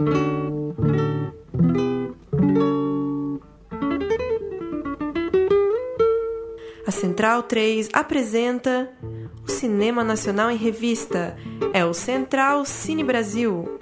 A Central 3 apresenta o Cinema Nacional em Revista. É o Central Cine Brasil.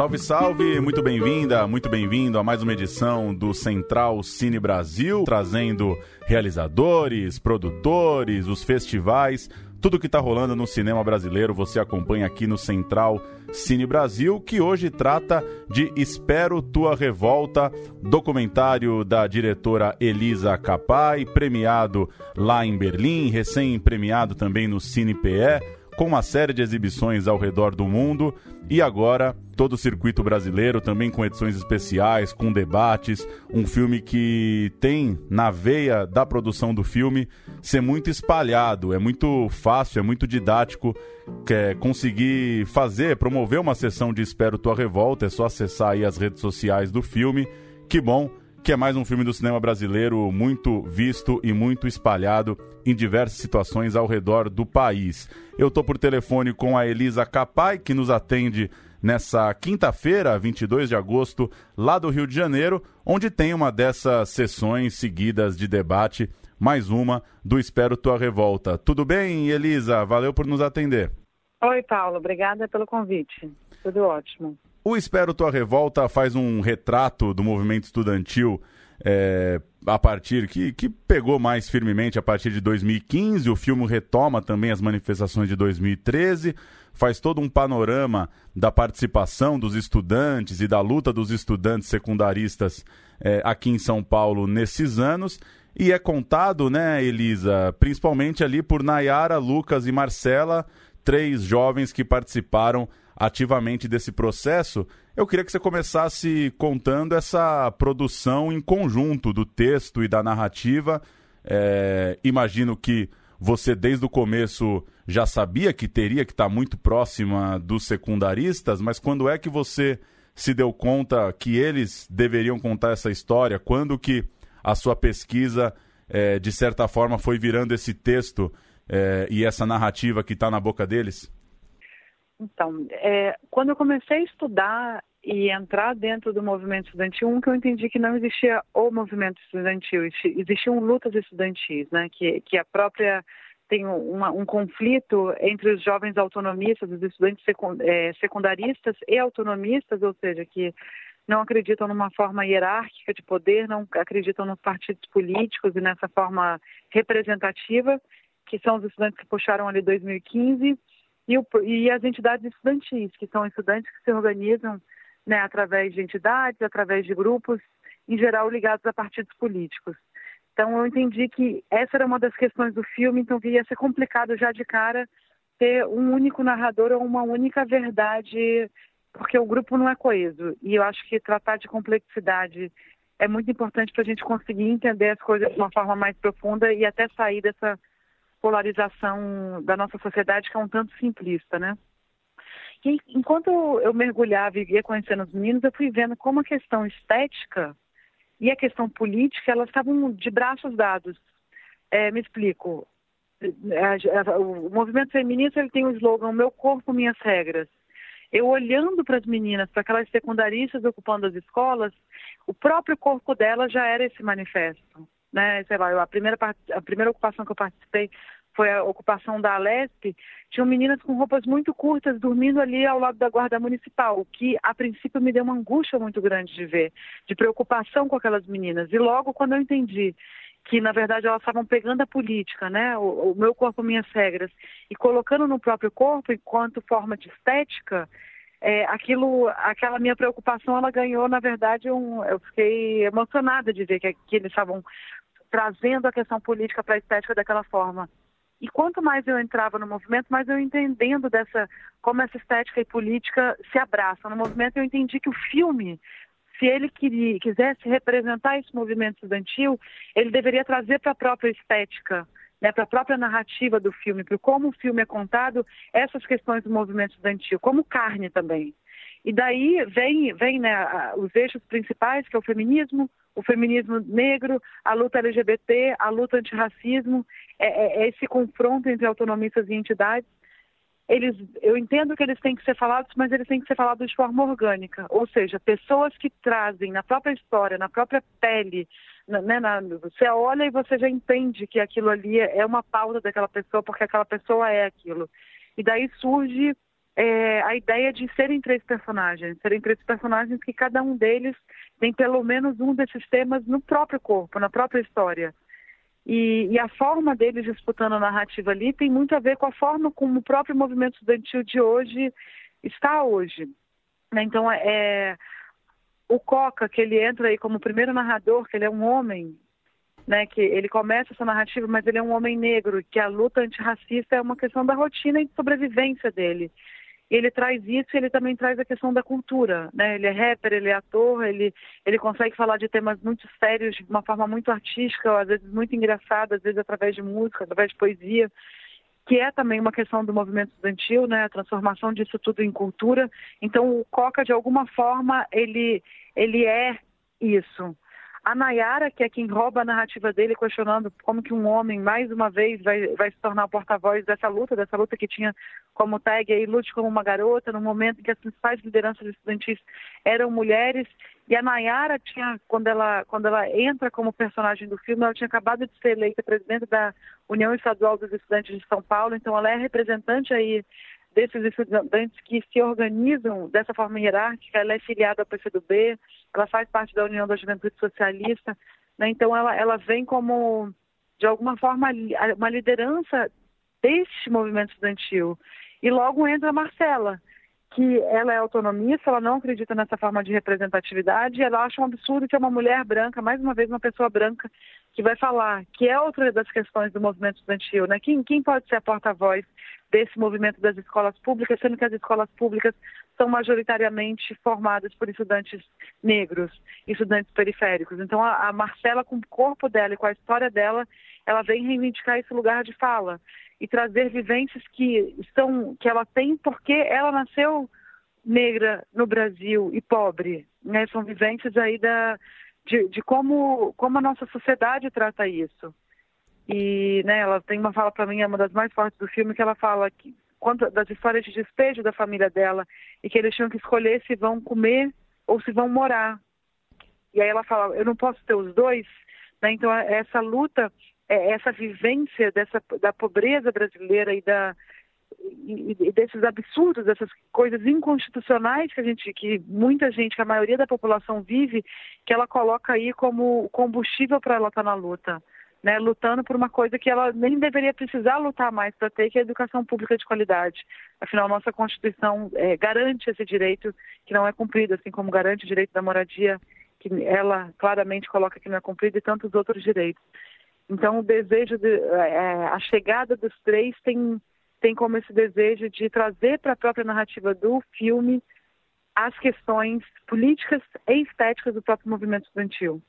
Salve, salve! Muito bem-vinda, muito bem-vindo a mais uma edição do Central Cine Brasil, trazendo realizadores, produtores, os festivais, tudo que está rolando no cinema brasileiro você acompanha aqui no Central Cine Brasil, que hoje trata de Espero Tua Revolta, documentário da diretora Elisa Capai, premiado lá em Berlim, recém-premiado também no Cine PE com uma série de exibições ao redor do mundo e agora todo o circuito brasileiro também com edições especiais, com debates, um filme que tem na veia da produção do filme ser muito espalhado, é muito fácil, é muito didático quer conseguir fazer, promover uma sessão de Espero Tua Revolta, é só acessar aí as redes sociais do filme. Que bom que é mais um filme do cinema brasileiro muito visto e muito espalhado em diversas situações ao redor do país. Eu estou por telefone com a Elisa Capai, que nos atende nessa quinta-feira, 22 de agosto, lá do Rio de Janeiro, onde tem uma dessas sessões seguidas de debate, mais uma do Espero Tua Revolta. Tudo bem, Elisa? Valeu por nos atender. Oi, Paulo. Obrigada pelo convite. Tudo ótimo. O Espero Tua Revolta faz um retrato do movimento estudantil é, a partir que, que pegou mais firmemente a partir de 2015. O filme retoma também as manifestações de 2013, faz todo um panorama da participação dos estudantes e da luta dos estudantes secundaristas é, aqui em São Paulo nesses anos. E é contado, né, Elisa, principalmente ali por Nayara, Lucas e Marcela, três jovens que participaram ativamente desse processo, eu queria que você começasse contando essa produção em conjunto do texto e da narrativa. É, imagino que você, desde o começo, já sabia que teria que estar muito próxima dos secundaristas, mas quando é que você se deu conta que eles deveriam contar essa história? Quando que a sua pesquisa, é, de certa forma, foi virando esse texto é, e essa narrativa que está na boca deles? Então, é, quando eu comecei a estudar e entrar dentro do movimento estudantil, um que eu entendi que não existia o movimento estudantil, existiam lutas estudantis, né? Que, que a própria tem uma, um conflito entre os jovens autonomistas, os estudantes é, secundaristas e autonomistas, ou seja, que não acreditam numa forma hierárquica de poder, não acreditam nos partidos políticos e nessa forma representativa, que são os estudantes que puxaram ali 2015 e, o, e as entidades estudantis, que são estudantes que se organizam né, através de entidades, através de grupos, em geral ligados a partidos políticos. Então eu entendi que essa era uma das questões do filme, então ia ser complicado já de cara ter um único narrador ou uma única verdade, porque o grupo não é coeso. E eu acho que tratar de complexidade é muito importante para a gente conseguir entender as coisas de uma forma mais profunda e até sair dessa polarização da nossa sociedade que é um tanto simplista, né? E enquanto eu mergulhava e ia conhecendo os meninos, eu fui vendo como a questão estética e a questão política elas estavam de braços dados. É, me explico. O movimento feminista ele tem o slogan "Meu corpo, minhas regras". Eu olhando para as meninas, para aquelas secundaristas ocupando as escolas, o próprio corpo delas já era esse manifesto né? Sei lá, a primeira a primeira ocupação que eu participei foi a ocupação da Alesp, tinham meninas com roupas muito curtas dormindo ali ao lado da guarda municipal, o que a princípio me deu uma angústia muito grande de ver, de preocupação com aquelas meninas. E logo quando eu entendi que na verdade elas estavam pegando a política, né, o, o meu corpo, minhas regras, e colocando no próprio corpo enquanto forma de estética, é, aquilo, aquela minha preocupação, ela ganhou, na verdade, um, eu fiquei emocionada de ver que, que eles estavam trazendo a questão política para a estética daquela forma. E quanto mais eu entrava no movimento, mais eu entendendo dessa como essa estética e política se abraçam. No movimento eu entendi que o filme, se ele queria, quisesse representar esse movimento estudantil, ele deveria trazer para a própria estética, né, para a própria narrativa do filme, para como o filme é contado, essas questões do movimento estudantil, como carne também. E daí vem, vem né, os eixos principais, que é o feminismo, o feminismo negro, a luta LGBT, a luta antirracismo, é, é, é esse confronto entre autonomistas e entidades. Eles, eu entendo que eles têm que ser falados, mas eles têm que ser falados de forma orgânica, ou seja, pessoas que trazem na própria história, na própria pele, né, na, você olha e você já entende que aquilo ali é uma pauta daquela pessoa, porque aquela pessoa é aquilo. E daí surge é, a ideia de serem três personagens, serem três personagens que cada um deles tem pelo menos um desses temas no próprio corpo, na própria história. E, e, a forma deles disputando a narrativa ali tem muito a ver com a forma como o próprio movimento estudantil de hoje está hoje. Né? Então, é, é, o Coca, que ele entra aí como primeiro narrador, que ele é um homem, né, que ele começa essa narrativa, mas ele é um homem negro, que a luta antirracista é uma questão da rotina e de sobrevivência dele ele traz isso e ele também traz a questão da cultura, né? Ele é rapper, ele é ator, ele, ele consegue falar de temas muito sérios de uma forma muito artística, às vezes muito engraçada, às vezes através de música, através de poesia, que é também uma questão do movimento estudantil, né? A transformação disso tudo em cultura. Então o Coca, de alguma forma, ele, ele é isso. A Nayara, que é quem rouba a narrativa dele, questionando como que um homem, mais uma vez, vai, vai se tornar porta-voz dessa luta, dessa luta que tinha como tag aí, lute como uma garota, no momento em que as principais lideranças estudantis eram mulheres. E a Nayara tinha, quando ela, quando ela entra como personagem do filme, ela tinha acabado de ser eleita presidente da União Estadual dos Estudantes de São Paulo, então ela é representante aí desses estudantes que se organizam dessa forma hierárquica, ela é filiada ao PCdoB, ela faz parte da União da Juventude Socialista, né? então ela, ela vem como, de alguma forma, uma liderança deste movimento estudantil. E logo entra a Marcela, que ela é autonomista, ela não acredita nessa forma de representatividade, ela acha um absurdo que é uma mulher branca, mais uma vez uma pessoa branca, que vai falar, que é outra das questões do movimento estudantil, né? Quem, quem pode ser a porta-voz desse movimento das escolas públicas, sendo que as escolas públicas são majoritariamente formadas por estudantes negros, estudantes periféricos. Então, a, a Marcela, com o corpo dela e com a história dela, ela vem reivindicar esse lugar de fala e trazer vivências que estão que ela tem porque ela nasceu negra no Brasil e pobre, né? São vivências aí da de, de como como a nossa sociedade trata isso. E né, ela tem uma fala para mim, é uma das mais fortes do filme, que ela fala que, quanto, das histórias de despejo da família dela e que eles tinham que escolher se vão comer ou se vão morar. E aí ela fala, eu não posso ter os dois, né? Então essa luta, é, essa vivência dessa da pobreza brasileira e da e, desses absurdos, dessas coisas inconstitucionais que a gente, que muita gente, que a maioria da população vive, que ela coloca aí como combustível para ela estar tá na luta né, lutando por uma coisa que ela nem deveria precisar lutar mais para ter, que é a educação pública de qualidade. Afinal, nossa Constituição é, garante esse direito que não é cumprido, assim como garante o direito da moradia, que ela claramente coloca que não é cumprido, e tantos outros direitos. Então, o desejo, de, é, a chegada dos três tem, tem como esse desejo de trazer para a própria narrativa do filme as questões políticas e estéticas do próprio movimento estudantil.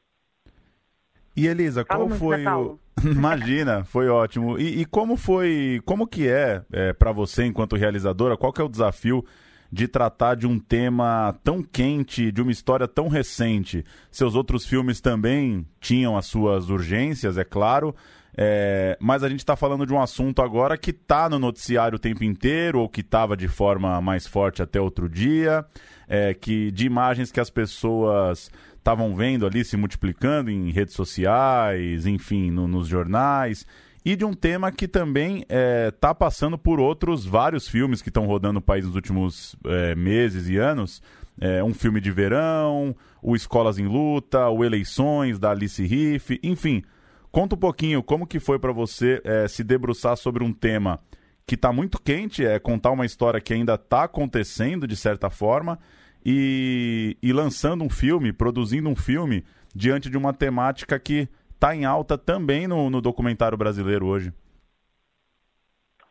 E Elisa, qual foi o... Imagina, foi ótimo. E, e, como foi, como que é, é para você enquanto realizadora, qual que é o desafio de tratar de um tema tão quente, de uma história tão recente? Seus outros filmes também tinham as suas urgências, é claro, é, mas a gente está falando de um assunto agora que está no noticiário o tempo inteiro, ou que estava de forma mais forte até outro dia, é, que de imagens que as pessoas estavam vendo ali se multiplicando em redes sociais, enfim, no, nos jornais. E de um tema que também está é, tá passando por outros vários filmes que estão rodando no país nos últimos é, meses e anos. É, um filme de verão, o Escolas em Luta, o Eleições, da Alice Riff, enfim. Conta um pouquinho como que foi para você é, se debruçar sobre um tema que está muito quente, é contar uma história que ainda está acontecendo de certa forma, e, e lançando um filme, produzindo um filme diante de uma temática que está em alta também no, no documentário brasileiro hoje.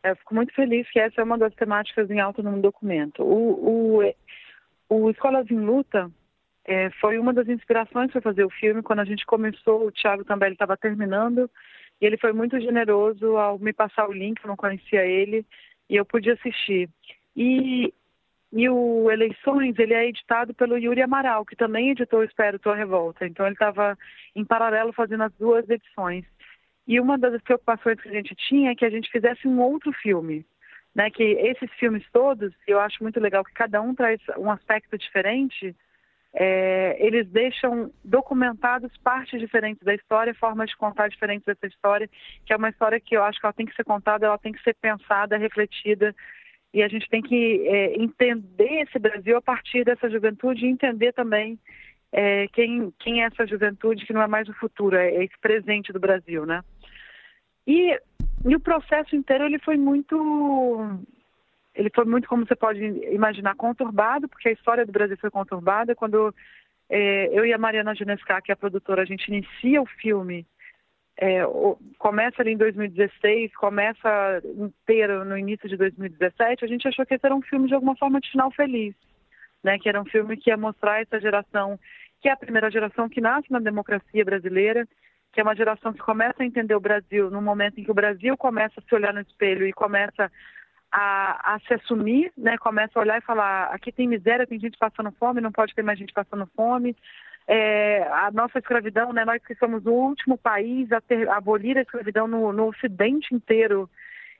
Eu fico muito feliz que essa é uma das temáticas em alta no documento. O, o, o Escolas em Luta é, foi uma das inspirações para fazer o filme. Quando a gente começou, o Thiago também estava terminando e ele foi muito generoso ao me passar o link, eu não conhecia ele, e eu pude assistir. E e o Eleições ele é editado pelo Yuri Amaral, que também editou Espero Tua Revolta. Então ele estava em paralelo fazendo as duas edições. E uma das preocupações que a gente tinha é que a gente fizesse um outro filme, né? Que esses filmes todos, eu acho muito legal que cada um traz um aspecto diferente. É, eles deixam documentados partes diferentes da história, formas de contar diferentes dessa história, que é uma história que eu acho que ela tem que ser contada, ela tem que ser pensada, refletida, e a gente tem que é, entender esse Brasil a partir dessa juventude e entender também é, quem, quem é essa juventude que não é mais o futuro, é, é esse presente do Brasil, né? E, e o processo inteiro ele foi muito ele foi muito, como você pode imaginar, conturbado, porque a história do Brasil foi conturbada. Quando é, eu e a Mariana Ginesca, que é a produtora, a gente inicia o filme, é, começa ali em 2016, começa inteiro no início de 2017, a gente achou que esse era um filme de alguma forma de final feliz, né? Que era um filme que ia mostrar essa geração, que é a primeira geração que nasce na democracia brasileira, que é uma geração que começa a entender o Brasil no momento em que o Brasil começa a se olhar no espelho e começa a, a, se assumir, né? Começa a olhar e falar: aqui tem miséria, tem gente passando fome, não pode ter mais gente passando fome. É, a nossa escravidão, né? Nós que somos o último país a, ter, a abolir a escravidão no, no Ocidente inteiro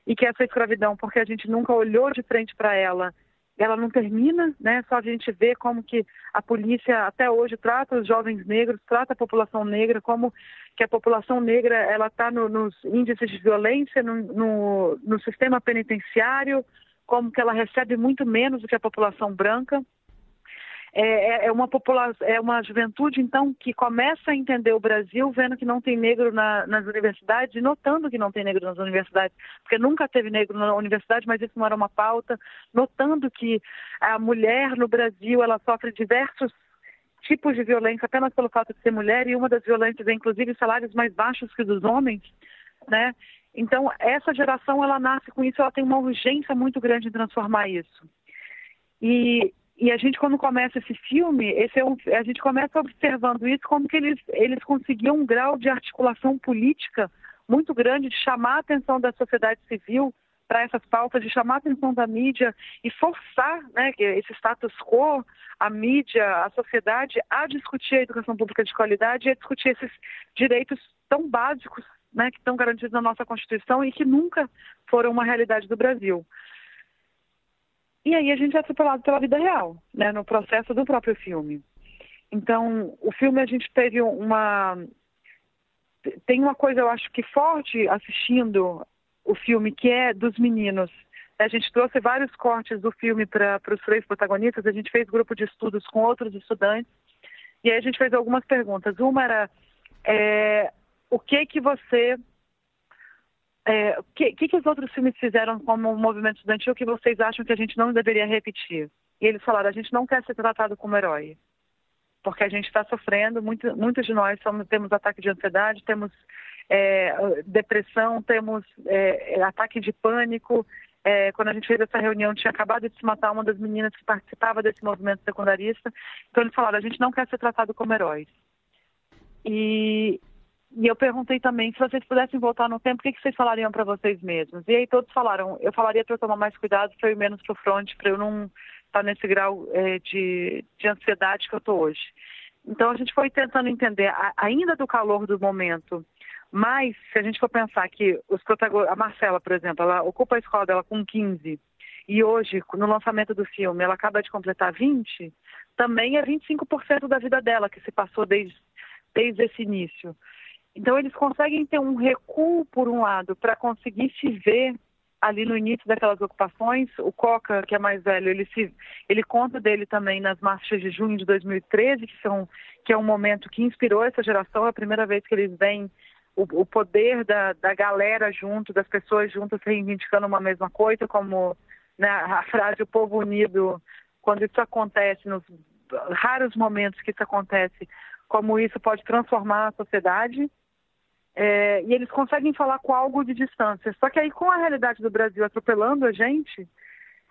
e que essa escravidão, porque a gente nunca olhou de frente para ela, ela não termina, né? Só a gente vê como que a polícia até hoje trata os jovens negros, trata a população negra, como que a população negra ela está no, nos índices de violência no, no, no sistema penitenciário, como que ela recebe muito menos do que a população branca. É, é, é, uma população, é uma juventude então que começa a entender o Brasil vendo que não tem negro na, nas universidades notando que não tem negro nas universidades, porque nunca teve negro na universidade, mas isso não era uma pauta, notando que a mulher no Brasil ela sofre diversos tipos de violência apenas pelo fato de ser mulher e uma das violências é inclusive salários mais baixos que os dos homens, né? Então essa geração ela nasce com isso, ela tem uma urgência muito grande em transformar isso. E e a gente, quando começa esse filme, esse é um, a gente começa observando isso como que eles, eles conseguiam um grau de articulação política muito grande, de chamar a atenção da sociedade civil para essas pautas, de chamar a atenção da mídia e forçar né, esse status quo, a mídia, a sociedade, a discutir a educação pública de qualidade e a discutir esses direitos tão básicos né, que estão garantidos na nossa Constituição e que nunca foram uma realidade do Brasil. E aí a gente é atropelado pela vida real, né, no processo do próprio filme. Então, o filme a gente teve uma. Tem uma coisa, eu acho que forte assistindo o filme, que é dos meninos. A gente trouxe vários cortes do filme para os três protagonistas, a gente fez grupo de estudos com outros estudantes, e aí a gente fez algumas perguntas. Uma era: é, o que que você é, o que, que, que, os outros filmes fizeram como movimento estudantil que vocês acham que a gente não deveria repetir? E eles falaram, a gente não quer ser tratado como herói, porque a gente está sofrendo, muito, muitos de nós somos, temos ataque de ansiedade, temos é, depressão, temos é, é, ataque de pânico. É, quando a gente fez essa reunião, tinha acabado de se matar uma das meninas que participava desse movimento secundarista. Então eles falaram, a gente não quer ser tratado como heróis. E, e eu perguntei também, se vocês pudessem voltar no tempo, o que, que vocês falariam para vocês mesmos? E aí todos falaram, eu falaria para eu tomar mais cuidado, para eu ir menos para o front, para eu não estar tá nesse grau é, de, de ansiedade que eu estou hoje. Então a gente foi tentando entender, a, ainda do calor do momento, mas se a gente for pensar que os protagonistas, a Marcela, por exemplo, ela ocupa a escola dela com 15, e hoje, no lançamento do filme, ela acaba de completar 20, também é 25% da vida dela que se passou desde, desde esse início. Então, eles conseguem ter um recuo, por um lado, para conseguir se ver ali no início daquelas ocupações. O Coca, que é mais velho, ele, se, ele conta dele também nas marchas de junho de 2013, que, são, que é um momento que inspirou essa geração, é a primeira vez que eles veem o, o poder da, da galera junto, das pessoas juntas reivindicando uma mesma coisa, como né, a frase o povo unido, quando isso acontece, nos raros momentos que isso acontece, como isso pode transformar a sociedade. É, e eles conseguem falar com algo de distância. Só que aí, com a realidade do Brasil atropelando a gente,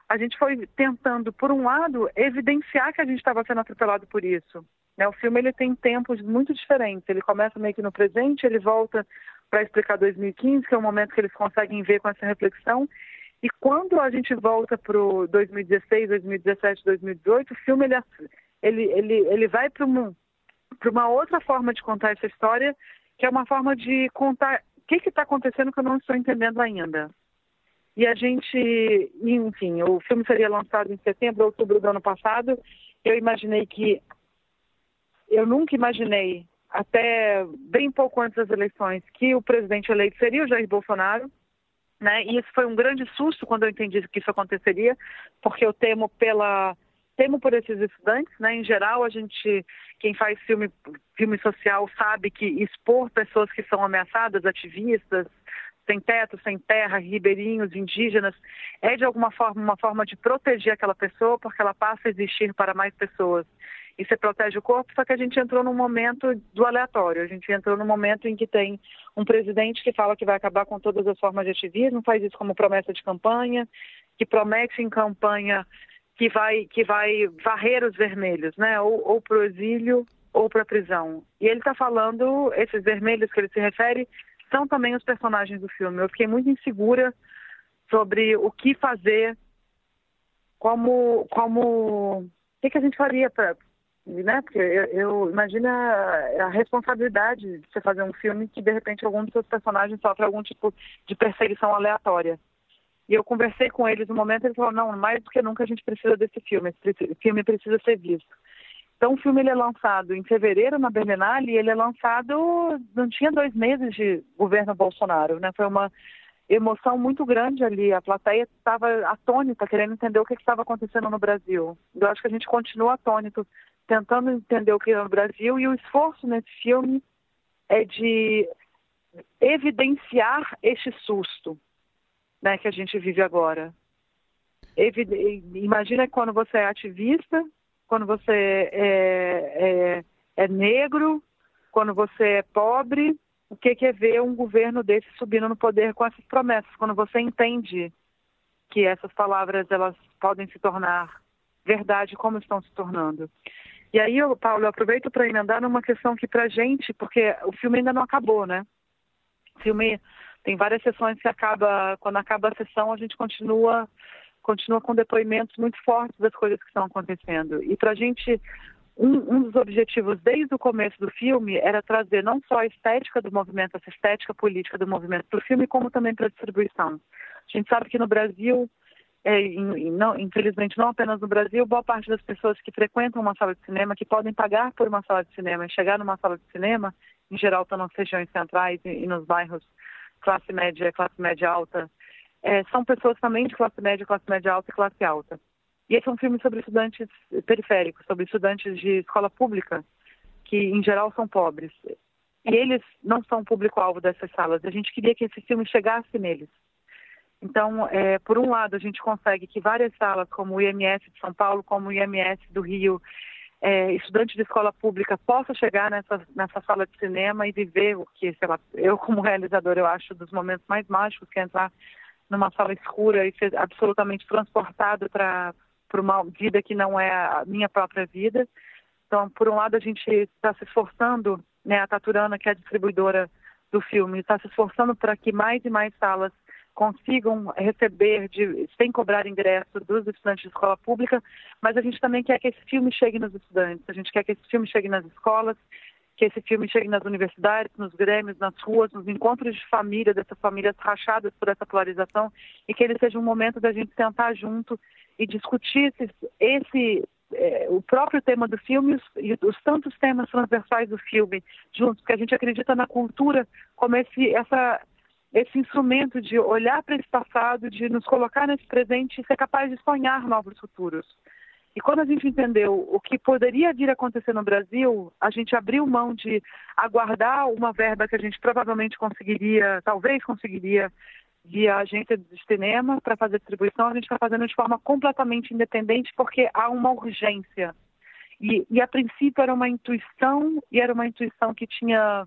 a gente foi tentando, por um lado, evidenciar que a gente estava sendo atropelado por isso. Né? O filme ele tem tempos muito diferentes. Ele começa meio que no presente, ele volta para explicar 2015, que é o momento que eles conseguem ver com essa reflexão, E quando a gente volta para o 2016, 2017, 2018, o filme ele, ele, ele, ele vai para uma, uma outra forma de contar essa história, que é uma forma de contar o que está acontecendo que eu não estou entendendo ainda. E a gente, enfim, o filme seria lançado em setembro, outubro do ano passado. Eu imaginei que. Eu nunca imaginei, até bem pouco antes das eleições, que o presidente eleito seria o Jair Bolsonaro. Né? E isso foi um grande susto quando eu entendi que isso aconteceria, porque eu temo pela temo por esses estudantes, né? Em geral, a gente, quem faz filme filme social sabe que expor pessoas que são ameaçadas, ativistas, sem teto, sem terra, ribeirinhos, indígenas, é de alguma forma uma forma de proteger aquela pessoa, porque ela passa a existir para mais pessoas e você protege o corpo, só que a gente entrou num momento do aleatório. A gente entrou num momento em que tem um presidente que fala que vai acabar com todas as formas de ativismo, faz isso como promessa de campanha, que promete em campanha que vai, que vai varrer os vermelhos, né? Ou, ou para o exílio ou para a prisão. E ele está falando, esses vermelhos que ele se refere, são também os personagens do filme. Eu fiquei muito insegura sobre o que fazer, como, como, o que, que a gente faria para né? Porque eu, eu imagino a, a, responsabilidade de você fazer um filme que de repente algum dos seus personagens sofre algum tipo de perseguição aleatória. E eu conversei com eles no momento, eles falaram, não, mais do que nunca a gente precisa desse filme, esse filme precisa ser visto. Então o filme ele é lançado em fevereiro na Berlinale e ele é lançado, não tinha dois meses de governo Bolsonaro, né? Foi uma emoção muito grande ali. A plateia estava atônita, querendo entender o que estava acontecendo no Brasil. Eu acho que a gente continua atônito tentando entender o que é no Brasil e o esforço nesse filme é de evidenciar este susto né, que a gente vive agora. Imagina quando você é ativista, quando você é, é, é negro, quando você é pobre, o que, que é ver um governo desse subindo no poder com essas promessas, quando você entende que essas palavras elas podem se tornar verdade como estão se tornando. E aí, eu, Paulo, eu aproveito para emendar numa questão que para gente, porque o filme ainda não acabou, né? O filme tem várias sessões que acaba, quando acaba a sessão, a gente continua continua com depoimentos muito fortes das coisas que estão acontecendo. E para a gente, um, um, dos objetivos desde o começo do filme era trazer não só a estética do movimento, essa estética política do movimento para o filme, como também para a distribuição. A gente sabe que no Brasil é, em, não, infelizmente não apenas no Brasil, boa parte das pessoas que frequentam uma sala de cinema, que podem pagar por uma sala de cinema e chegar numa sala de cinema, em geral estão nas regiões centrais e, e nos bairros classe média, classe média alta, é, são pessoas também de classe média, classe média alta e classe alta. E esse é um filme sobre estudantes periféricos, sobre estudantes de escola pública, que em geral são pobres. E eles não são público-alvo dessas salas. A gente queria que esse filme chegasse neles então, é, por um lado, a gente consegue que várias salas, como o IMS de São Paulo, como o IMS do Rio, é, estudante de escola pública possa chegar nessa, nessa sala de cinema e viver o que, sei lá, eu como realizador, eu acho dos momentos mais mágicos, que é entrar numa sala escura e ser absolutamente transportado para uma vida que não é a minha própria vida. Então, por um lado, a gente está se esforçando, né, a Taturana, que é a distribuidora do filme, está se esforçando para que mais e mais salas consigam receber de, sem cobrar ingresso dos estudantes de escola pública, mas a gente também quer que esse filme chegue nos estudantes, a gente quer que esse filme chegue nas escolas, que esse filme chegue nas universidades, nos grêmios, nas ruas, nos encontros de família, dessas famílias rachadas por essa polarização, e que ele seja um momento da gente sentar junto e discutir esse, esse é, o próprio tema do filme e os, os, tantos temas transversais do filme juntos, porque a gente acredita na cultura como esse, essa esse instrumento de olhar para esse passado, de nos colocar nesse presente e ser capaz de sonhar novos futuros. E quando a gente entendeu o que poderia vir a acontecer no Brasil, a gente abriu mão de aguardar uma verba que a gente provavelmente conseguiria, talvez conseguiria, via agência de cinema para fazer distribuição. A gente está fazendo de forma completamente independente porque há uma urgência. E, e a princípio era uma intuição, e era uma intuição que tinha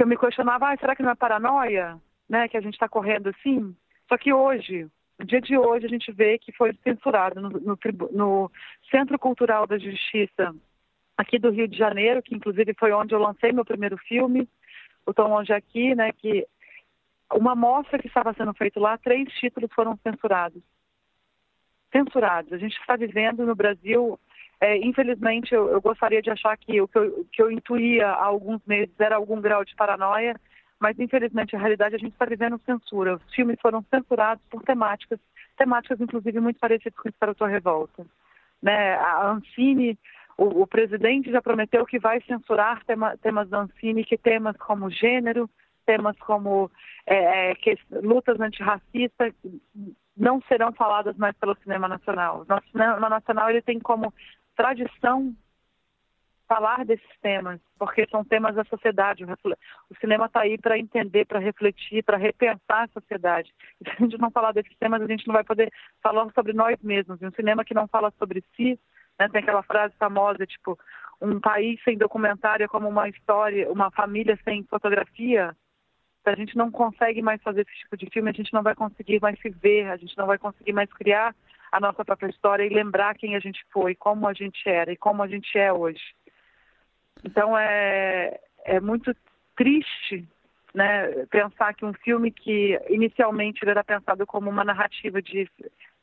que eu me questionava, ah, será que não é paranoia, né, que a gente está correndo assim? Só que hoje, no dia de hoje, a gente vê que foi censurado no, no, no Centro Cultural da Justiça aqui do Rio de Janeiro, que inclusive foi onde eu lancei meu primeiro filme, o Tão Longe Aqui, né, que uma mostra que estava sendo feita lá, três títulos foram censurados. Censurados. A gente está vivendo no Brasil, é, infelizmente, eu, eu, gostaria de achar que o que eu, que eu intuía há alguns meses era algum grau de paranoia, mas infelizmente a realidade a gente está vivendo censura. Os filmes foram censurados por temáticas, temáticas inclusive muito parecidas com a Tua Revolta. Né? A Ancine, o, o, presidente já prometeu que vai censurar tema, temas da Ancine, que temas como gênero, temas como é, é, que, lutas antirracistas não serão faladas mais pelo cinema nacional. Nosso cinema nacional ele tem como tradição falar desses temas, porque são temas da sociedade. O cinema está aí para entender, para refletir, para repensar a sociedade. E se a gente não falar desses temas, a gente não vai poder falar sobre nós mesmos. E um cinema que não fala sobre si, né, tem aquela frase famosa, tipo, um país sem documentário é como uma história, uma família sem fotografia. Se a gente não consegue mais fazer esse tipo de filme, a gente não vai conseguir mais se ver, a gente não vai conseguir mais criar a nossa própria história e lembrar quem a gente foi, como a gente era e como a gente é hoje. Então é, é muito triste né, pensar que um filme que inicialmente era pensado como uma narrativa de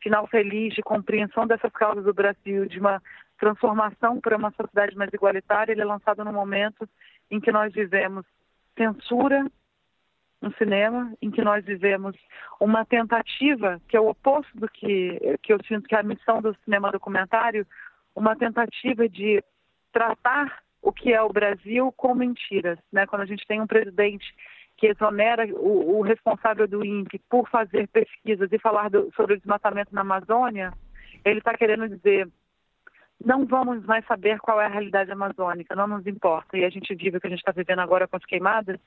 final feliz, de compreensão dessas causas do Brasil, de uma transformação para uma sociedade mais igualitária, ele é lançado no momento em que nós vivemos censura no cinema, em que nós vivemos uma tentativa, que é o oposto do que, que eu sinto que é a missão do cinema documentário, uma tentativa de tratar o que é o Brasil com mentiras. Né? Quando a gente tem um presidente que exonera o, o responsável do INPE por fazer pesquisas e falar do, sobre o desmatamento na Amazônia, ele está querendo dizer não vamos mais saber qual é a realidade amazônica, não nos importa. E a gente vive o que a gente está vivendo agora com as queimadas,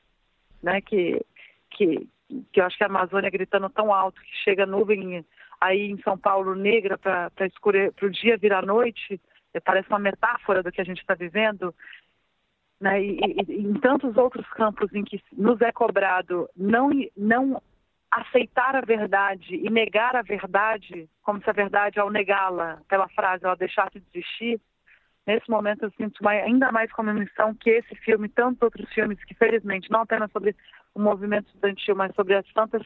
né? Que, que, que eu acho que a Amazônia gritando tão alto que chega nuvem aí em São Paulo negra para o dia virar noite parece uma metáfora do que a gente está vivendo, né? E, e, em tantos outros campos em que nos é cobrado não, não aceitar a verdade e negar a verdade, como se a verdade, ao negá-la, pela frase, ela deixasse de existir, nesse momento eu sinto mais, ainda mais como missão que esse filme, tantos outros filmes que, felizmente, não apenas sobre o movimento estudantil, mas sobre as tantas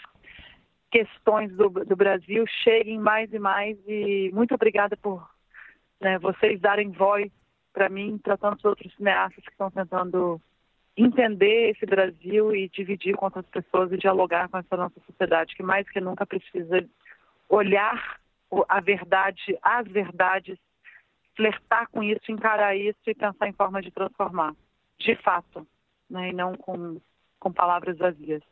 questões do, do Brasil, cheguem mais e mais. E muito obrigada por né, vocês darem voz para mim, para tantos outros cineastas que estão tentando entender esse Brasil e dividir com outras pessoas e dialogar com essa nossa sociedade, que mais que nunca precisa olhar a verdade, as verdades, flertar com isso, encarar isso e pensar em formas de transformar, de fato, né, e não com, com palavras vazias.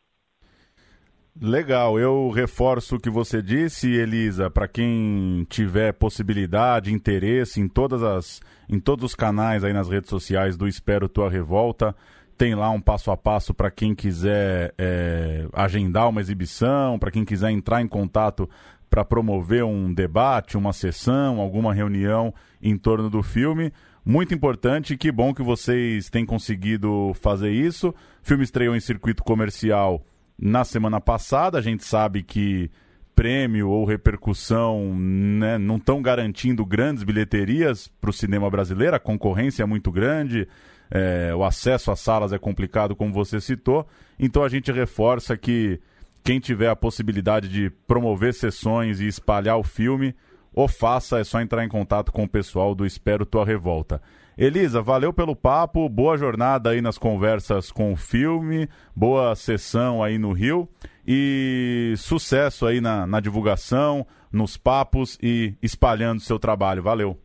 Legal, eu reforço o que você disse, Elisa, para quem tiver possibilidade, interesse em todas as em todos os canais aí nas redes sociais do Espero Tua Revolta, tem lá um passo a passo para quem quiser é, agendar uma exibição, para quem quiser entrar em contato para promover um debate, uma sessão, alguma reunião em torno do filme. Muito importante, que bom que vocês têm conseguido fazer isso. O filme estreou em circuito comercial na semana passada. A gente sabe que prêmio ou repercussão né, não estão garantindo grandes bilheterias para o cinema brasileiro, a concorrência é muito grande, é, o acesso às salas é complicado, como você citou. Então a gente reforça que quem tiver a possibilidade de promover sessões e espalhar o filme, ou faça, é só entrar em contato com o pessoal do Espero Tua Revolta. Elisa, valeu pelo papo, boa jornada aí nas conversas com o filme, boa sessão aí no Rio e sucesso aí na, na divulgação, nos papos e espalhando seu trabalho. Valeu.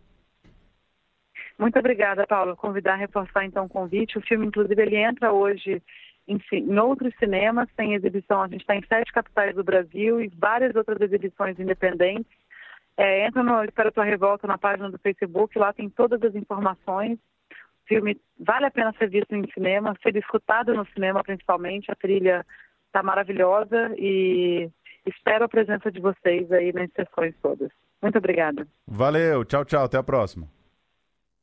Muito obrigada, Paulo. Convidar reforçar então o convite. O filme, inclusive, ele entra hoje em, em outros cinemas, tem exibição. A gente está em sete capitais do Brasil e várias outras exibições independentes. É, entra no Espera Tua Revolta na página do Facebook, lá tem todas as informações. O filme vale a pena ser visto em cinema, ser escutado no cinema principalmente. A trilha está maravilhosa e espero a presença de vocês aí nas sessões todas. Muito obrigada. Valeu, tchau, tchau, até a próxima.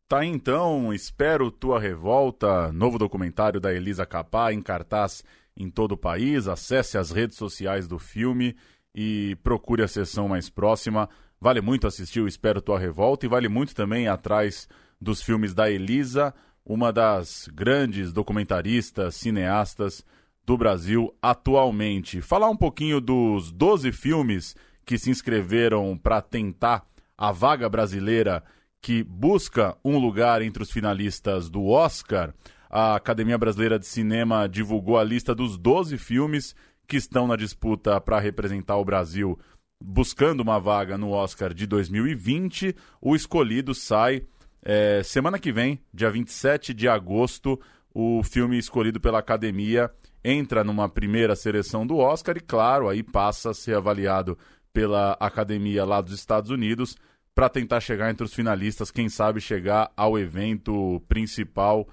Tá então, espero tua revolta, novo documentário da Elisa Capá em cartaz em todo o país. Acesse as redes sociais do filme e procure a sessão mais próxima. Vale muito assistir o Espero Tua Revolta e vale muito também atrás dos filmes da Elisa, uma das grandes documentaristas, cineastas do Brasil atualmente. Falar um pouquinho dos 12 filmes que se inscreveram para tentar a vaga brasileira que busca um lugar entre os finalistas do Oscar. A Academia Brasileira de Cinema divulgou a lista dos 12 filmes que estão na disputa para representar o Brasil buscando uma vaga no Oscar de 2020. O escolhido sai é, semana que vem, dia 27 de agosto. O filme escolhido pela Academia entra numa primeira seleção do Oscar e, claro, aí passa a ser avaliado pela Academia lá dos Estados Unidos para tentar chegar entre os finalistas, quem sabe chegar ao evento principal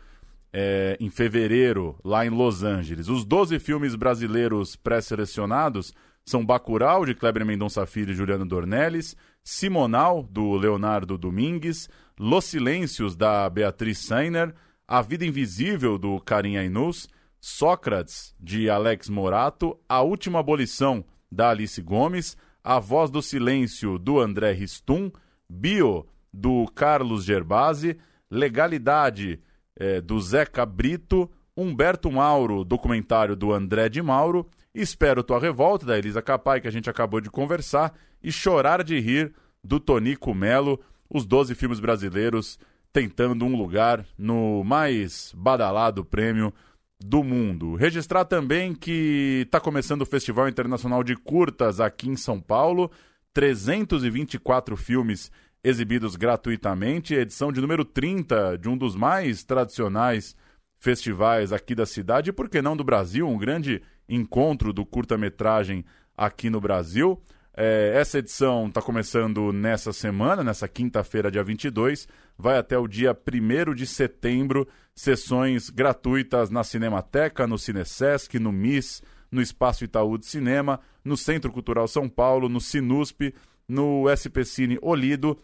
é, em fevereiro, lá em Los Angeles. Os 12 filmes brasileiros pré-selecionados são Bacurau, de Kleber Mendonça Filho e Juliano Dornelles, Simonal, do Leonardo Domingues, Los Silêncios, da Beatriz Sainer, A Vida Invisível, do Karim Ainus, Sócrates, de Alex Morato, A Última Abolição, da Alice Gomes, A Voz do Silêncio, do André Ristum, Bio, do Carlos Gerbasi, Legalidade, é, do Zé Cabrito, Humberto Mauro, documentário do André de Mauro, Espero Tua Revolta, da Elisa Capai, que a gente acabou de conversar, e Chorar de Rir, do Tonico Melo, os 12 filmes brasileiros tentando um lugar no mais badalado prêmio do mundo. Registrar também que está começando o Festival Internacional de Curtas aqui em São Paulo, 324 filmes exibidos gratuitamente, edição de número 30 de um dos mais tradicionais festivais aqui da cidade e, por que não, do Brasil, um grande encontro do curta-metragem aqui no Brasil. É, essa edição está começando nessa semana, nessa quinta-feira, dia 22, vai até o dia 1 de setembro. Sessões gratuitas na Cinemateca, no Cinesesc, no MIS, no Espaço Itaú de Cinema, no Centro Cultural São Paulo, no Sinusp, no SP Cine Olido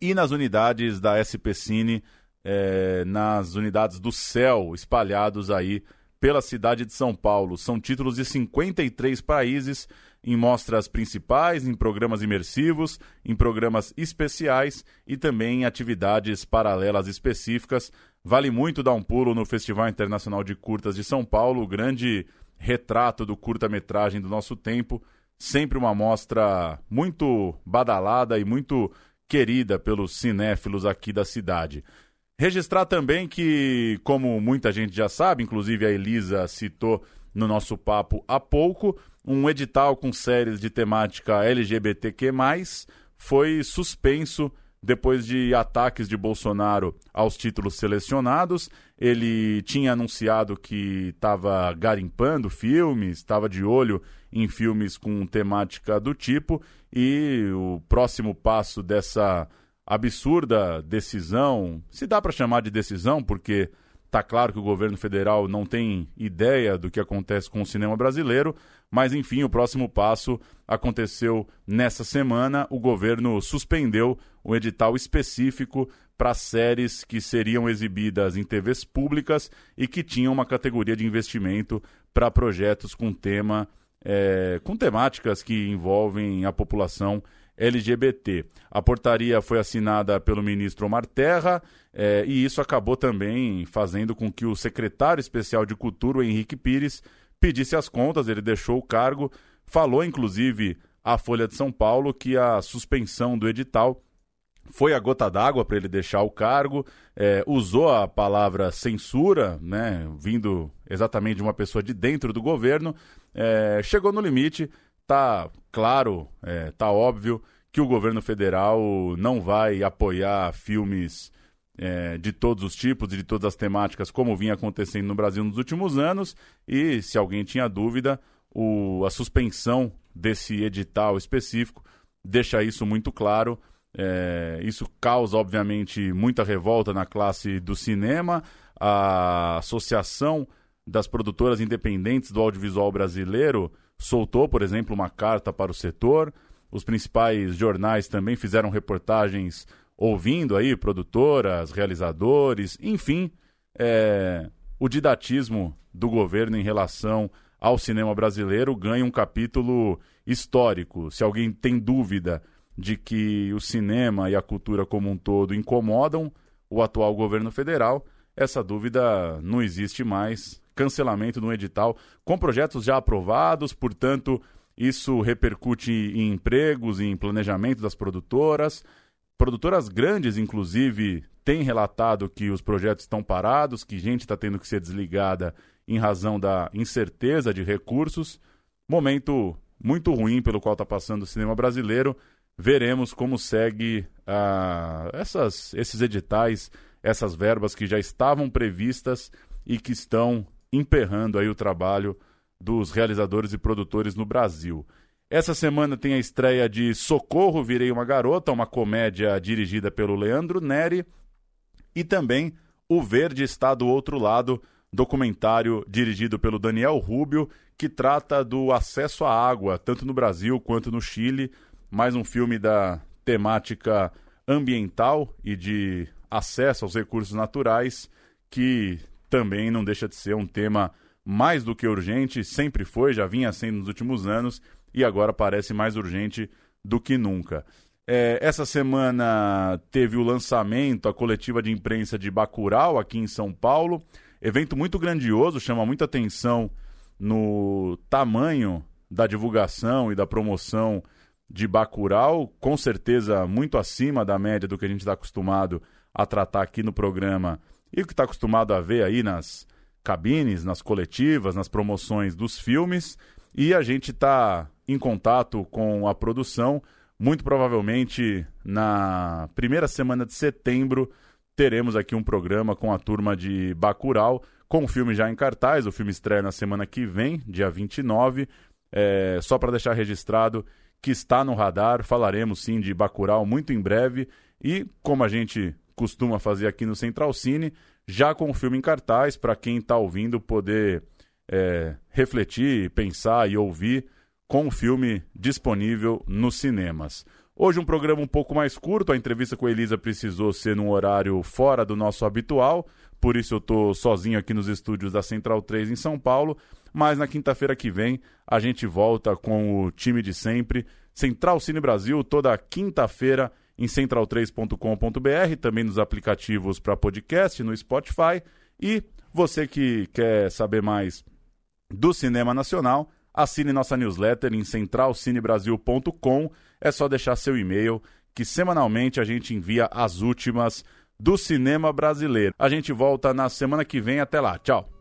e nas unidades da SP Cine, é, nas unidades do Céu, espalhados aí pela cidade de São Paulo. São títulos de 53 países em mostras principais, em programas imersivos, em programas especiais e também em atividades paralelas específicas. Vale muito dar um pulo no Festival Internacional de Curtas de São Paulo, grande retrato do curta-metragem do nosso tempo. Sempre uma mostra muito badalada e muito querida pelos cinéfilos aqui da cidade. Registrar também que, como muita gente já sabe, inclusive a Elisa citou no nosso papo há pouco, um edital com séries de temática LGBTQ+, foi suspenso depois de ataques de Bolsonaro aos títulos selecionados. Ele tinha anunciado que estava garimpando filmes, estava de olho em filmes com temática do tipo, e o próximo passo dessa absurda decisão, se dá para chamar de decisão, porque está claro que o governo federal não tem ideia do que acontece com o cinema brasileiro, mas enfim, o próximo passo aconteceu nessa semana. O governo suspendeu um edital específico para séries que seriam exibidas em TVs públicas e que tinham uma categoria de investimento para projetos com tema, é, com temáticas que envolvem a população LGBT. A portaria foi assinada pelo ministro Omar Terra eh, e isso acabou também fazendo com que o secretário especial de Cultura, o Henrique Pires, pedisse as contas. Ele deixou o cargo, falou inclusive à Folha de São Paulo que a suspensão do edital foi a gota d'água para ele deixar o cargo, eh, usou a palavra censura, né, vindo exatamente de uma pessoa de dentro do governo, eh, chegou no limite, tá claro, é, tá óbvio que o governo federal não vai apoiar filmes é, de todos os tipos e de todas as temáticas, como vinha acontecendo no Brasil nos últimos anos. E se alguém tinha dúvida, o, a suspensão desse edital específico deixa isso muito claro. É, isso causa, obviamente, muita revolta na classe do cinema. A Associação das Produtoras Independentes do Audiovisual Brasileiro soltou, por exemplo, uma carta para o setor. Os principais jornais também fizeram reportagens ouvindo aí produtoras, realizadores, enfim, é, o didatismo do governo em relação ao cinema brasileiro ganha um capítulo histórico. Se alguém tem dúvida de que o cinema e a cultura como um todo incomodam o atual governo federal, essa dúvida não existe mais. cancelamento de um edital com projetos já aprovados, portanto, isso repercute em empregos, em planejamento das produtoras. Produtoras grandes, inclusive, têm relatado que os projetos estão parados, que gente está tendo que ser desligada em razão da incerteza de recursos. Momento muito ruim pelo qual está passando o cinema brasileiro. Veremos como segue uh, essas, esses editais, essas verbas que já estavam previstas e que estão emperrando aí o trabalho dos realizadores e produtores no Brasil. Essa semana tem a estreia de Socorro, Virei uma Garota, uma comédia dirigida pelo Leandro Neri, e também O Verde Está do Outro Lado, documentário dirigido pelo Daniel Rubio, que trata do acesso à água, tanto no Brasil quanto no Chile. Mais um filme da temática ambiental e de acesso aos recursos naturais, que também não deixa de ser um tema mais do que urgente, sempre foi, já vinha sendo nos últimos anos e agora parece mais urgente do que nunca. É, essa semana teve o lançamento, a coletiva de imprensa de Bacurau, aqui em São Paulo. Evento muito grandioso, chama muita atenção no tamanho da divulgação e da promoção de Bacurau, com certeza muito acima da média do que a gente está acostumado a tratar aqui no programa e o que está acostumado a ver aí nas cabines, nas coletivas, nas promoções dos filmes. E a gente está em contato com a produção. Muito provavelmente na primeira semana de setembro teremos aqui um programa com a turma de Bacurau, com o filme já em cartaz. O filme estreia na semana que vem, dia 29. É, só para deixar registrado que está no radar, falaremos sim de Bacurau muito em breve. E como a gente costuma fazer aqui no Central Cine, já com o filme em cartaz, para quem está ouvindo poder é, refletir, pensar e ouvir com o filme disponível nos cinemas. Hoje um programa um pouco mais curto, a entrevista com a Elisa precisou ser num horário fora do nosso habitual, por isso eu estou sozinho aqui nos estúdios da Central 3 em São Paulo, mas na quinta-feira que vem a gente volta com o time de sempre, Central Cine Brasil, toda quinta-feira em central3.com.br, também nos aplicativos para podcast, no Spotify. E você que quer saber mais do cinema nacional, assine nossa newsletter em centralcinebrasil.com. É só deixar seu e-mail que semanalmente a gente envia as últimas do cinema brasileiro. A gente volta na semana que vem. Até lá. Tchau.